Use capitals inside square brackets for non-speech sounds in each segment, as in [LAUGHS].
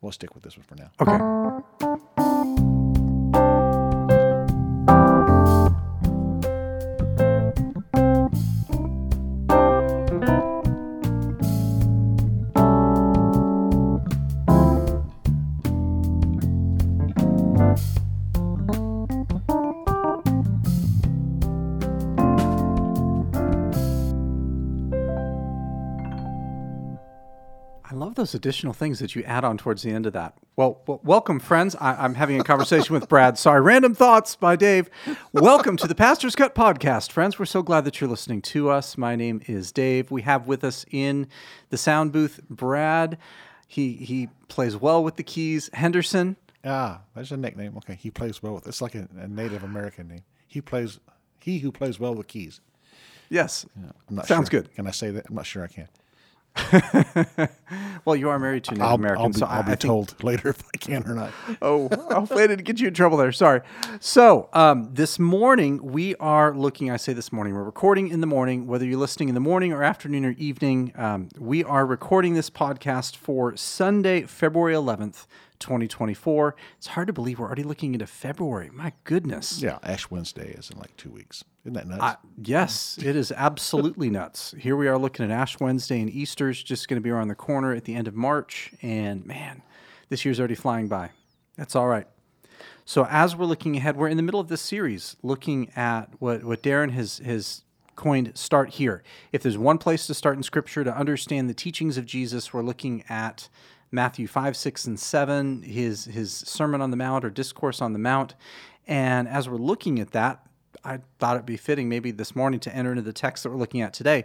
we'll stick with this one for now. Okay. Those additional things that you add on towards the end of that. Well, welcome, friends. I- I'm having a conversation with Brad. Sorry, random thoughts by Dave. Welcome to the Pastor's Cut podcast, friends. We're so glad that you're listening to us. My name is Dave. We have with us in the sound booth Brad. He he plays well with the keys. Henderson. Ah, that's a nickname. Okay, he plays well with. It's like a, a Native American name. He plays. He who plays well with keys. Yes, I'm not sounds sure. good. Can I say that? I'm not sure I can. [LAUGHS] Well, you are married to a Native I'll, American, I'll be, so I'll I, be I think told later if I can or not. [LAUGHS] Oh, hopefully I didn't get you in trouble there. Sorry. So, um, this morning we are looking. I say this morning. We're recording in the morning. Whether you're listening in the morning or afternoon or evening, um, we are recording this podcast for Sunday, February 11th, 2024. It's hard to believe we're already looking into February. My goodness. Yeah, Ash Wednesday is in like two weeks. Isn't that nuts? Uh, yes, it is absolutely [LAUGHS] nuts. Here we are looking at Ash Wednesday, and Easter's just going to be around the corner at the end of March. And man, this year's already flying by. That's all right. So as we're looking ahead, we're in the middle of this series, looking at what what Darren has has coined "start here." If there's one place to start in Scripture to understand the teachings of Jesus, we're looking at Matthew five, six, and seven, his his Sermon on the Mount or Discourse on the Mount. And as we're looking at that, I thought it'd be fitting maybe this morning to enter into the text that we're looking at today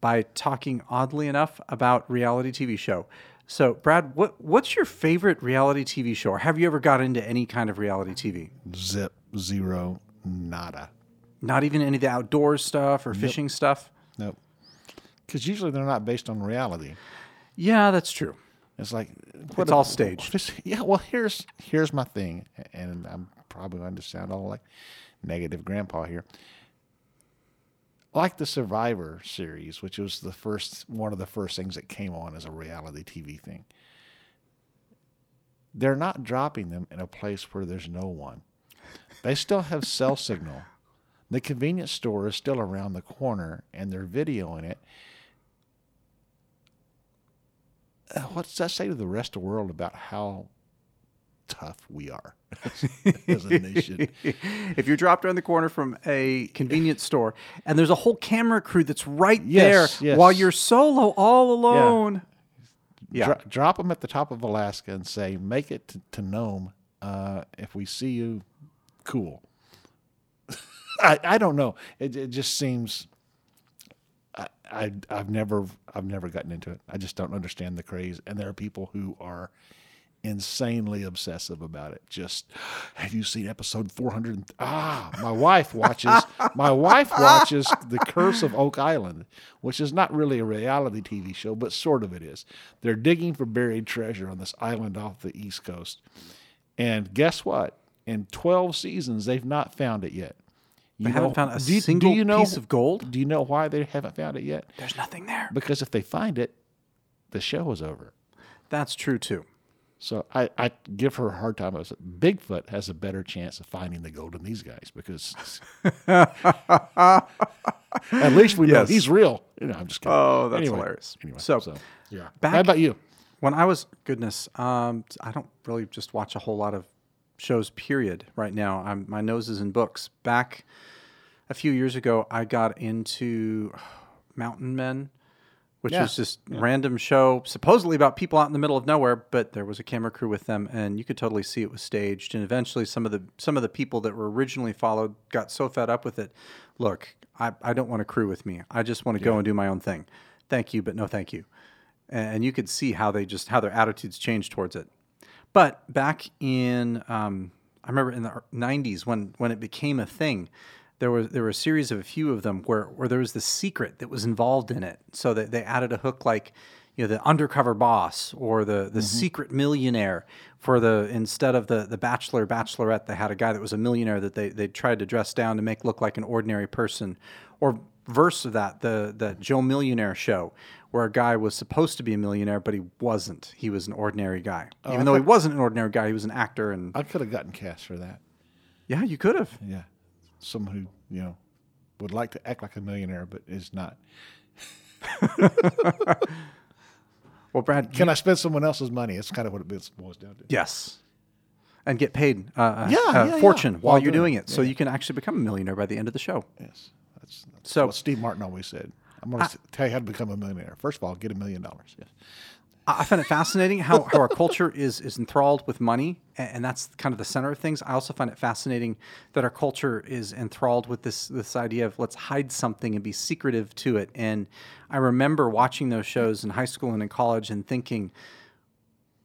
by talking oddly enough about reality TV show. So, Brad, what what's your favorite reality TV show, or have you ever got into any kind of reality TV? Zip, zero, nada. Not even any of the outdoors stuff or fishing stuff. Nope. Because usually they're not based on reality. Yeah, that's true. It's like It's all staged. Just- [LAUGHS] yeah. Well, here's here's my thing, and I'm probably going to sound all like negative grandpa here. Like the Survivor series, which was the first one of the first things that came on as a reality TV thing. They're not dropping them in a place where there's no one. They still have cell signal. The convenience store is still around the corner, and they're videoing it. Uh, what does that say to the rest of the world about how tough we are [LAUGHS] as a nation? [LAUGHS] if you're dropped around the corner from a convenience store and there's a whole camera crew that's right Yes, there yes. while you're solo all alone. Yeah. Dro- drop them at the top of Alaska and say, "Make it to, to Nome. Uh, if we see you, cool." [LAUGHS] I, I don't know. It, it just seems. I, I I've never I've never gotten into it. I just don't understand the craze. And there are people who are insanely obsessive about it. Just have you seen episode 400? Ah, my wife watches [LAUGHS] my wife watches The Curse of Oak Island, which is not really a reality TV show, but sort of it is. They're digging for buried treasure on this island off the East Coast. And guess what? In 12 seasons they've not found it yet. You They haven't found a do you- do single you know- piece of gold. Do you know why they haven't found it yet? There's nothing there. Because if they find it, the show is over. That's true too. So I, I give her a hard time. I said, Bigfoot has a better chance of finding the gold than these guys because [LAUGHS] at least we know he's real. You know, I'm just kidding. Oh, that's Anyway, hilarious. Anyway, So, so, yeah. back- How about you? When I was goodness, um, I don't really just watch a whole lot of shows. Period. Right now, I'm my nose is in books. Back a few years ago, I got into [SIGHS] Mountain Men, which Yeah, was just random show, supposedly about people out in the middle of nowhere, but there was a camera crew with them, and you could totally see it was staged. And eventually, some of the some of the people that were originally followed got so fed up with it. Look, I, I don't want a crew with me. I just want to go and do my own thing. Thank you, but no thank you and you could see how they just how their attitudes changed towards it. But back in, um, I remember in the '90s when when it became a thing, there was there were a series of a few of them where where there was the secret that was involved in it. So that they added a hook like, you know, the undercover boss or the the secret millionaire for the instead of the the bachelor bachelorette, they had a guy that was a millionaire that they they tried to dress down to make look like an ordinary person, or verse of that the the Joe Millionaire show where a guy was supposed to be a millionaire, but he wasn't. He was an ordinary guy. Oh, Even I though he wasn't an ordinary guy, he was an actor. And I could have gotten cast for that. yeah, you could have. Yeah, someone who you know would like to act like a millionaire but is not. [LAUGHS] Well, Brad, Can I spend someone else's money? It's kind of what it boils down to. yes. And get paid uh, a Yeah, a yeah, yeah. fortune while, While you're doing doing it. So you can actually become a millionaire by the end of the show. Yes, that's, that's So- what Steve Martin always said. I'm going to tell you how to become a millionaire. First of all, get a million dollars. Yes. I find it fascinating how, how our culture is is enthralled with money, and that's kind of the center of things. I also find it fascinating that our culture is enthralled with this this idea of let's hide something and be secretive to it. And I remember watching those shows in high school and in college and thinking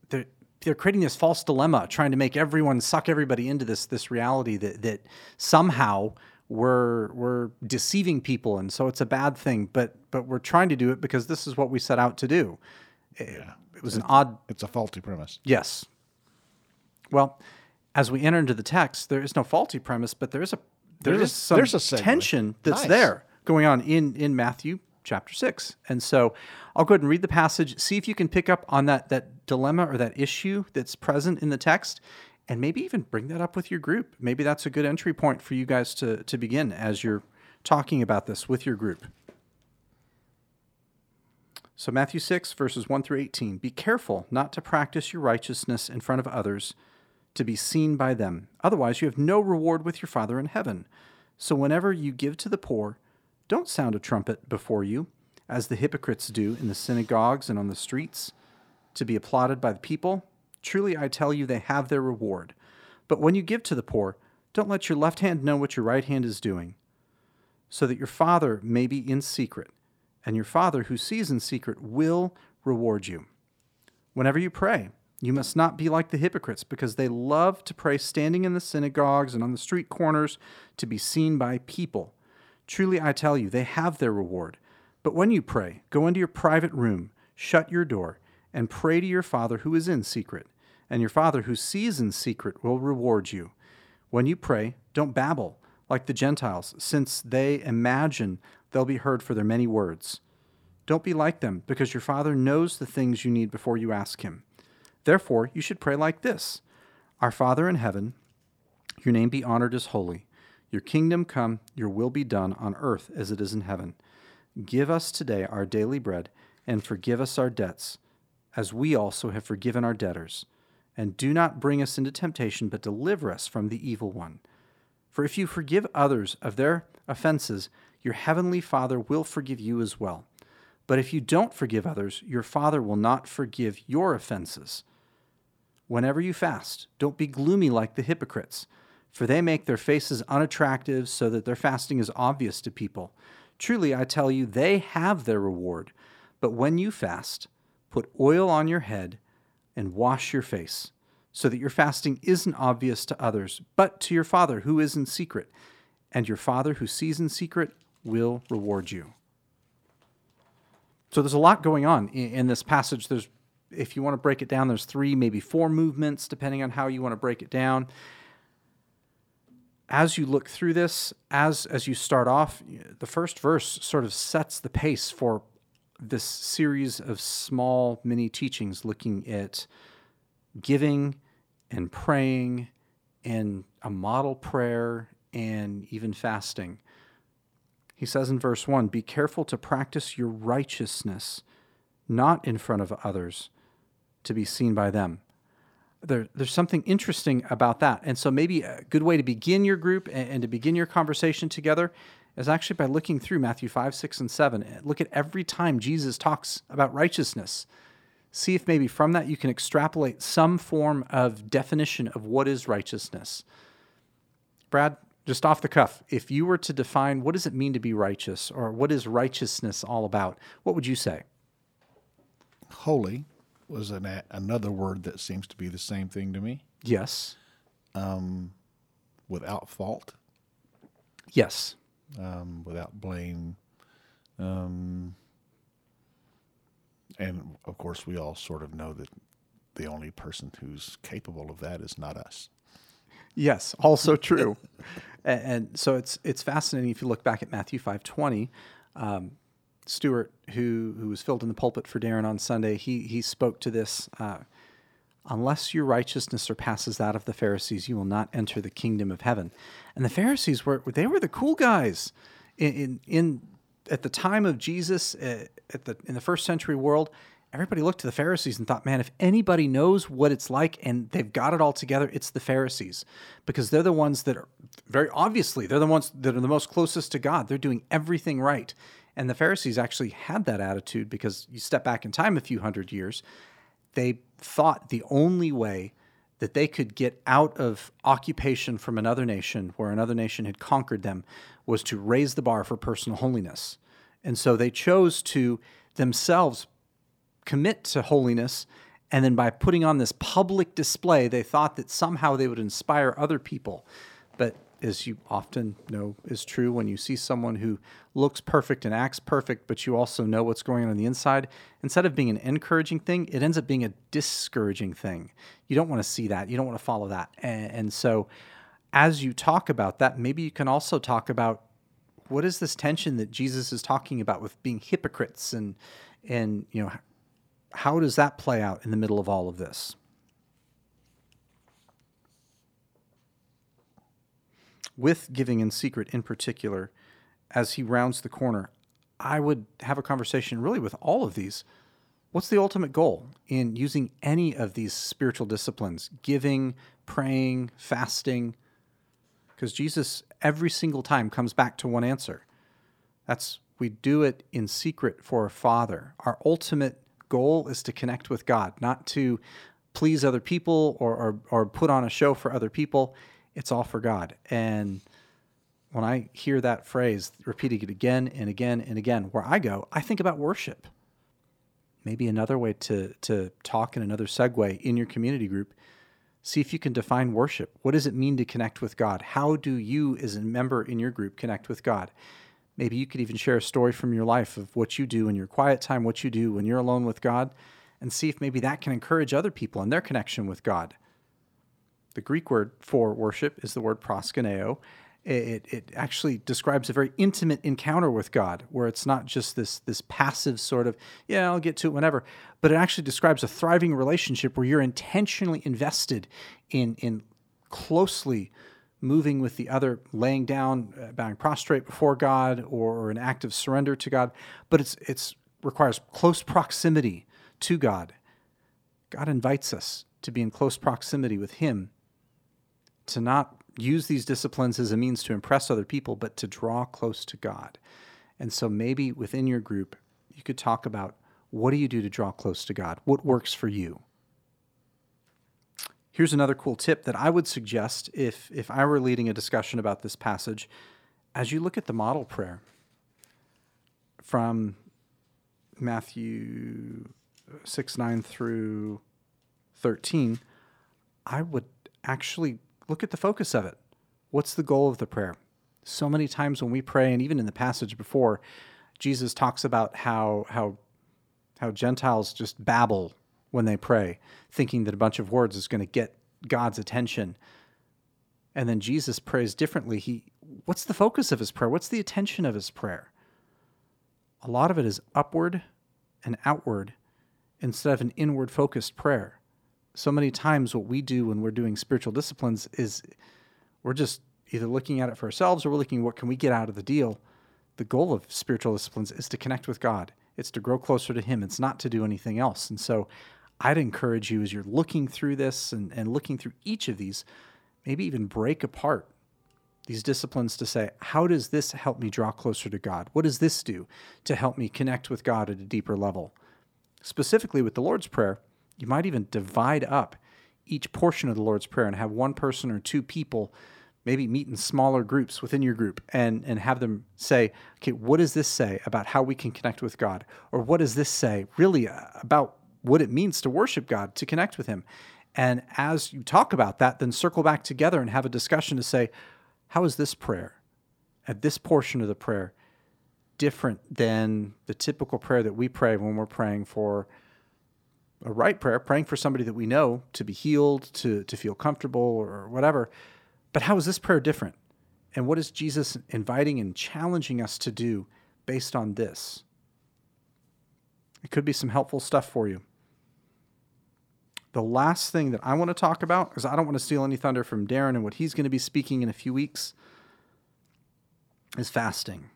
they're they're creating this false dilemma, trying to make everyone suck everybody into this this reality that that somehow we're we're deceiving people, and so it's a bad thing. But but we're trying to do it because this is what we set out to do. It, it was an odd It's a faulty premise. yes. Well, as we enter into the text, there is no faulty premise, but there is a there There's is a- some there's a tension that's Nice. there going on in in Matthew chapter six. And so I'll go ahead and read the passage, see if you can pick up on that that dilemma or that issue that's present in the text, and maybe even bring that up with your group. Maybe that's a good entry point for you guys to to begin as you're talking about this with your group. So, Matthew 6, verses 1 through 18. Be careful not to practice your righteousness in front of others to be seen by them. Otherwise, you have no reward with your Father in heaven. So, whenever you give to the poor, don't sound a trumpet before you, as the hypocrites do in the synagogues and on the streets, to be applauded by the people. Truly, I tell you, they have their reward. But when you give to the poor, don't let your left hand know what your right hand is doing, so that your Father may be in secret and your Father who sees in secret will reward you. Whenever you pray, you must not be like the hypocrites, because they love to pray standing in the synagogues and on the street corners to be seen by people. Truly, I tell you, they have their reward. But when you pray, go into your private room, shut your door, and pray to your Father who is in secret, and your Father who sees in secret will reward you. When you pray, don't babble like the Gentiles, since they imagine they'll be heard for their many words. Don't be like them, because your Father knows the things you need before you ask Him. Therefore, you should pray like this Our Father in heaven, your name be honored as holy. Your kingdom come, your will be done on earth as it is in heaven. Give us today our daily bread, and forgive us our debts, as we also have forgiven our debtors. And do not bring us into temptation, but deliver us from the evil one. For if you forgive others of their offenses, your heavenly Father will forgive you as well. But if you don't forgive others, your Father will not forgive your offenses. Whenever you fast, don't be gloomy like the hypocrites, for they make their faces unattractive so that their fasting is obvious to people. Truly, I tell you, they have their reward. But when you fast, put oil on your head and wash your face, so that your fasting isn't obvious to others, but to your Father who is in secret. And your Father who sees in secret will reward you. So there's a lot going on in, this passage. There's, if you want to break it down, there's three, maybe four movements, depending on how you want to break it down. As you look through this, as as you start off, the first verse sort of sets the pace for this series of small mini teachings looking at giving and praying and a model prayer and even fasting. He says in verse 1 Be careful to practice your righteousness, not in front of others, to be seen by them. There, there's something interesting about that. And so, maybe a good way to begin your group and, and to begin your conversation together is actually by looking through Matthew 5, 6, and 7. Look at every time Jesus talks about righteousness. See if maybe from that you can extrapolate some form of definition of what is righteousness. Brad, just off the cuff, if you were to define what does it mean to be righteous or what is righteousness all about, what would you say? Holy was an, a- another word that seems to be the same thing to me. Yes. Without fault, Yes. um, without blame. Um, and of course, we all sort of know that the only person who's capable of that is not us. Yes, also true. [LAUGHS] and, and so it's it's fascinating if you look back at Matthew five twenty. Um, Stewart, who who was filled in the pulpit for Darren on Sunday, he he spoke to this. Uh, Unless your righteousness surpasses that of the Pharisees, you will not enter the kingdom of heaven. And the Pharisees were they were the cool guys in in, in at the time of Jesus uh, at the in the first century world. Everybody looked to the Pharisees and thought, man, if anybody knows what it's like and they've got it all together, it's the Pharisees because they're the ones that are very obviously they're the ones that are the most closest to God. They're doing everything right. And the Pharisees actually had that attitude because you step back in time a few hundred years, they thought the only way that they could get out of occupation from another nation where another nation had conquered them was to raise the bar for personal holiness. And so they chose to themselves commit to holiness. And then by putting on this public display, they thought that somehow they would inspire other people. But as you often know is true when you see someone who looks perfect and acts perfect, but you also know what's going on on the inside, instead of being an encouraging thing, it ends up being a discouraging thing. You don't want to see that. You don't want to follow that. And, and so, as you talk about that, maybe you can also talk about what is this tension that Jesus is talking about with being hypocrites and and you know how does that play out in the middle of all of this? With giving in secret in particular, as he rounds the corner, I would have a conversation really with all of these. What's the ultimate goal in using any of these spiritual disciplines? Giving, praying, fasting? Because Jesus, every single time, comes back to one answer. That's we do it in secret for our Father. Our ultimate goal is to connect with God, not to please other people or, or, or put on a show for other people it's all for God. And when I hear that phrase repeating it again and again and again, where I go, I think about worship. Maybe another way to, to talk in another segue in your community group, see if you can define worship. What does it mean to connect with God? How do you, as a member in your group, connect with God? Maybe you could even share a story from your life of what you do in your quiet time, what you do when you're alone with God, and see if maybe that can encourage other people in their connection with God the Greek word for worship is the word proskuneo. It, it actually describes a very intimate encounter with God, where it's not just this this passive sort of yeah I'll get to it whenever, but it actually describes a thriving relationship where you're intentionally invested in in closely moving with the other, laying down, uh, bowing prostrate before God, or, or an act of surrender to God. But it's it's requires close proximity to God. God invites us to be in close proximity with Him to not use these disciplines as a means to impress other people, but to draw close to God. And so maybe within your group, you could talk about what do you do to draw close to God? What works for you? Here's another cool tip that I would suggest if, if I were leading a discussion about this passage. As you look at the model prayer from Matthew 6 9 through 13, I would actually look at the focus of it. What's the goal of the prayer? So many times when we pray, and even in the passage before, Jesus talks about how how how Gentiles just babble when they pray, thinking that a bunch of words is going to get God's attention. And then Jesus prays differently. He what's the focus of his prayer? What's the attention of his prayer? A lot of it is upward and outward instead of an inward focused prayer so many times what we do when we're doing spiritual disciplines is we're just either looking at it for ourselves or we're looking what can we get out of the deal. The goal of spiritual disciplines is to connect with god. It's to grow closer to him. It's not to do anything else. And so i'd encourage you as you're looking through this and, and looking through each of these maybe even break apart these disciplines to say how does this help me draw closer to god? What does this do to help me connect with god at a deeper level? Specifically with the lord's prayer you might even divide up each portion of the Lord's Prayer and have one person or two people maybe meet in smaller groups within your group and, and have them say, okay, what does this say about how we can connect with God? Or what does this say really about what it means to worship God, to connect with Him? And as you talk about that, then circle back together and have a discussion to say, how is this prayer at this portion of the prayer different than the typical prayer that we pray when we're praying for a right prayer, praying for somebody that we know to be healed, to, to feel comfortable or whatever. But how is this prayer different? And what is Jesus inviting and challenging us to do based on this? It could be some helpful stuff for you. The last thing that I want to talk about, because I don't want to steal any thunder from Darren and what he's going to be speaking in a few weeks, is fasting.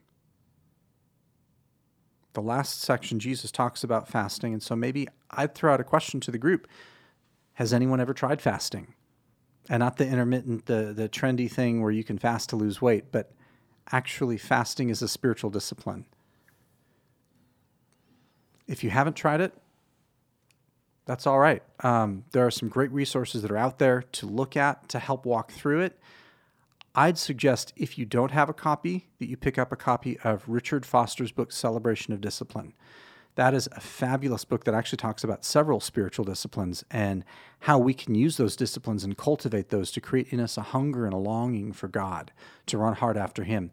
The last section, Jesus talks about fasting. And so maybe I'd throw out a question to the group Has anyone ever tried fasting? And not the intermittent, the, the trendy thing where you can fast to lose weight, but actually fasting is a spiritual discipline. If you haven't tried it, that's all right. Um, there are some great resources that are out there to look at to help walk through it. I'd suggest if you don't have a copy, that you pick up a copy of Richard Foster's book, Celebration of Discipline. That is a fabulous book that actually talks about several spiritual disciplines and how we can use those disciplines and cultivate those to create in us a hunger and a longing for God, to run hard after Him.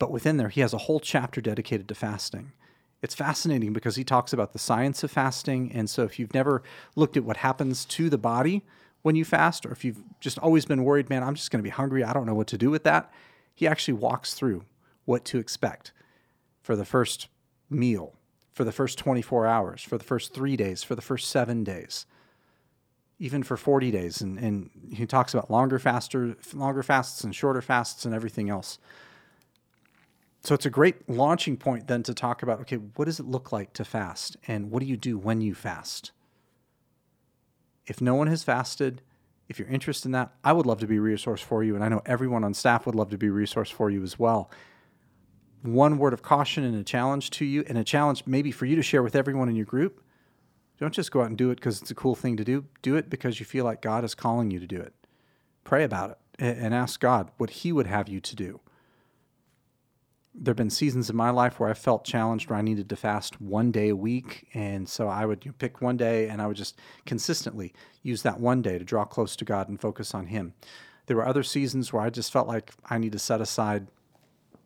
But within there, he has a whole chapter dedicated to fasting. It's fascinating because he talks about the science of fasting. And so, if you've never looked at what happens to the body when you fast, or if you've just always been worried, man, I'm just going to be hungry, I don't know what to do with that, he actually walks through what to expect for the first meal, for the first 24 hours, for the first three days, for the first seven days, even for 40 days. And, and he talks about longer faster, longer fasts and shorter fasts and everything else. So it's a great launching point then to talk about okay, what does it look like to fast? And what do you do when you fast? If no one has fasted, if you're interested in that, I would love to be a resource for you. And I know everyone on staff would love to be a resource for you as well. One word of caution and a challenge to you, and a challenge maybe for you to share with everyone in your group. Don't just go out and do it because it's a cool thing to do. Do it because you feel like God is calling you to do it. Pray about it and ask God what He would have you to do there have been seasons in my life where I felt challenged where I needed to fast one day a week. And so I would pick one day and I would just consistently use that one day to draw close to God and focus on Him. There were other seasons where I just felt like I need to set aside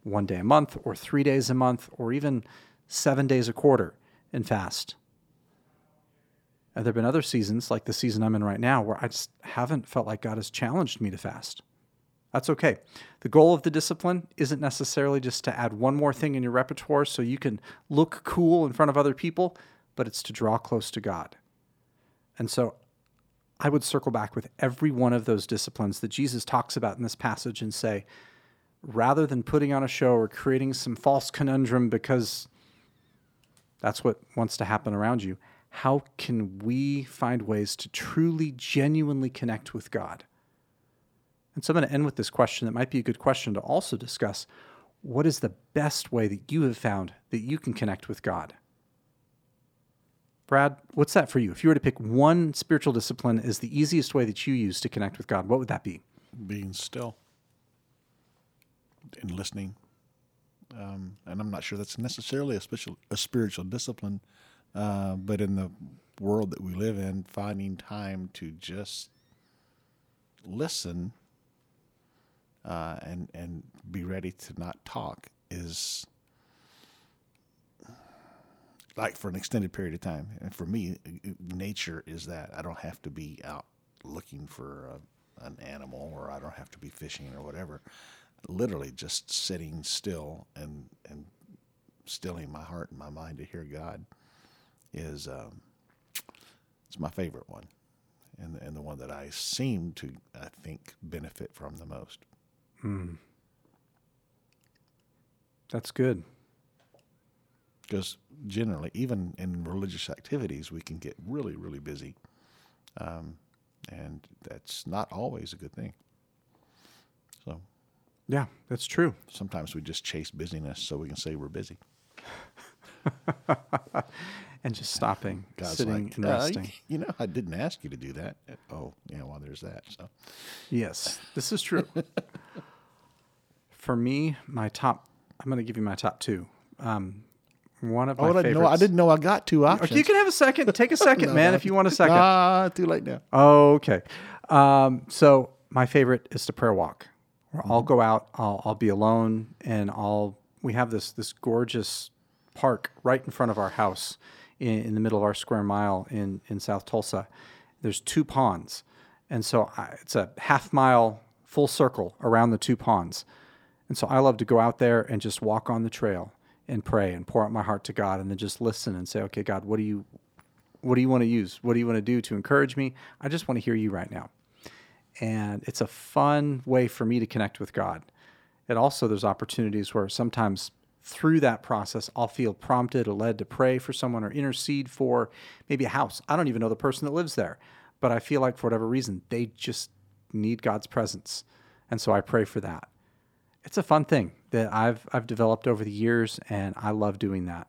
one day a month or three days a month or even seven days a quarter and fast. And there have been other seasons, like the season I'm in right now, where I just haven't felt like God has challenged me to fast. That's okay. The goal of the discipline isn't necessarily just to add one more thing in your repertoire so you can look cool in front of other people, but it's to draw close to God. And so I would circle back with every one of those disciplines that Jesus talks about in this passage and say, rather than putting on a show or creating some false conundrum because that's what wants to happen around you, how can we find ways to truly, genuinely connect with God? And so I'm going to end with this question that might be a good question to also discuss. What is the best way that you have found that you can connect with God? Brad, what's that for you? If you were to pick one spiritual discipline as the easiest way that you use to connect with God, what would that be? Being still and listening. Um, and I'm not sure that's necessarily a, special, a spiritual discipline, uh, but in the world that we live in, finding time to just listen uh, and and be ready to not talk is like for an extended period of time. And for me, nature is that I don't have to be out looking for a, an animal, or I don't have to be fishing or whatever. Literally, just sitting still and and stilling my heart and my mind to hear God is um, it's my favorite one, and and the one that I seem to I think benefit from the most. Hmm. That's good. Because generally, even in religious activities, we can get really, really busy. Um, and that's not always a good thing. So, yeah, that's true. Sometimes we just chase busyness so we can say we're busy. [LAUGHS] and just stopping, [LAUGHS] God's sitting like, and resting. Uh, you know, I didn't ask you to do that. Oh, yeah, well, there's that. So, yes, this is true. [LAUGHS] for me, my top. I'm going to give you my top two. Um, one of my oh, favorites. No, I didn't know I got two options. You can have a second. Take a [LAUGHS] second, no, man, no. if you want a second. Ah, too late now. Okay. Um, so my favorite is the prayer walk. Where mm-hmm. I'll go out. I'll, I'll be alone, and I'll. We have this this gorgeous park right in front of our house, in, in the middle of our square mile in in South Tulsa. There's two ponds, and so I, it's a half mile full circle around the two ponds. And so I love to go out there and just walk on the trail and pray and pour out my heart to God and then just listen and say, okay, God, what do you what do you want to use? What do you want to do to encourage me? I just want to hear you right now. And it's a fun way for me to connect with God. It also, there's opportunities where sometimes through that process, I'll feel prompted or led to pray for someone or intercede for maybe a house. I don't even know the person that lives there, but I feel like for whatever reason, they just need God's presence. And so I pray for that. It's a fun thing that I've, I've developed over the years, and I love doing that.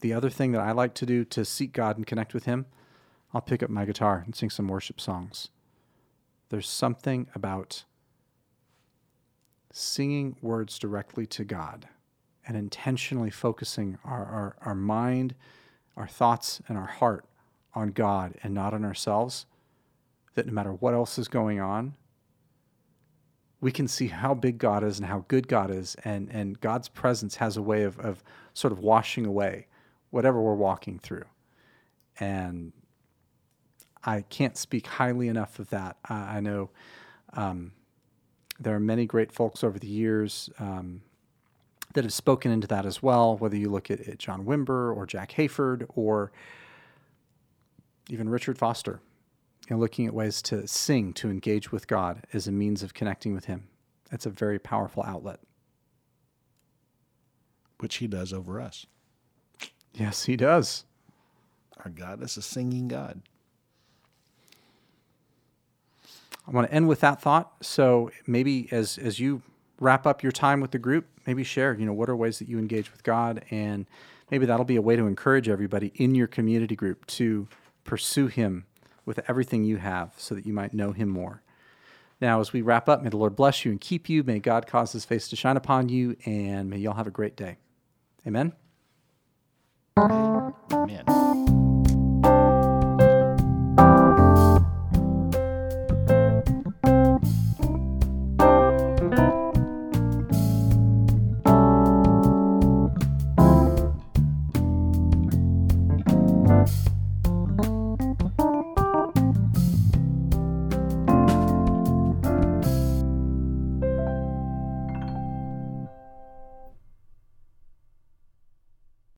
The other thing that I like to do to seek God and connect with Him, I'll pick up my guitar and sing some worship songs. There's something about singing words directly to God and intentionally focusing our, our, our mind, our thoughts, and our heart on God and not on ourselves, that no matter what else is going on, we can see how big God is and how good God is, and, and God's presence has a way of, of sort of washing away whatever we're walking through. And I can't speak highly enough of that. I, know um, there are many great folks over the years um, that have spoken into that as well, whether you look at, at John Wimber or Jack Hayford or even Richard Foster, know, looking at ways to sing, to engage with God as a means of connecting with Him. That's a very powerful outlet. Which he does over us. Yes, he does. Our God is a singing God. I want to end with that thought. So maybe as as you wrap up your time with the group, maybe share, you know, what are ways that you engage with God and maybe that'll be a way to encourage everybody in your community group to pursue him with everything you have so that you might know him more. Now, as we wrap up, may the Lord bless you and keep you. May God cause his face to shine upon you, and may y'all have a great day. Amen. Amen.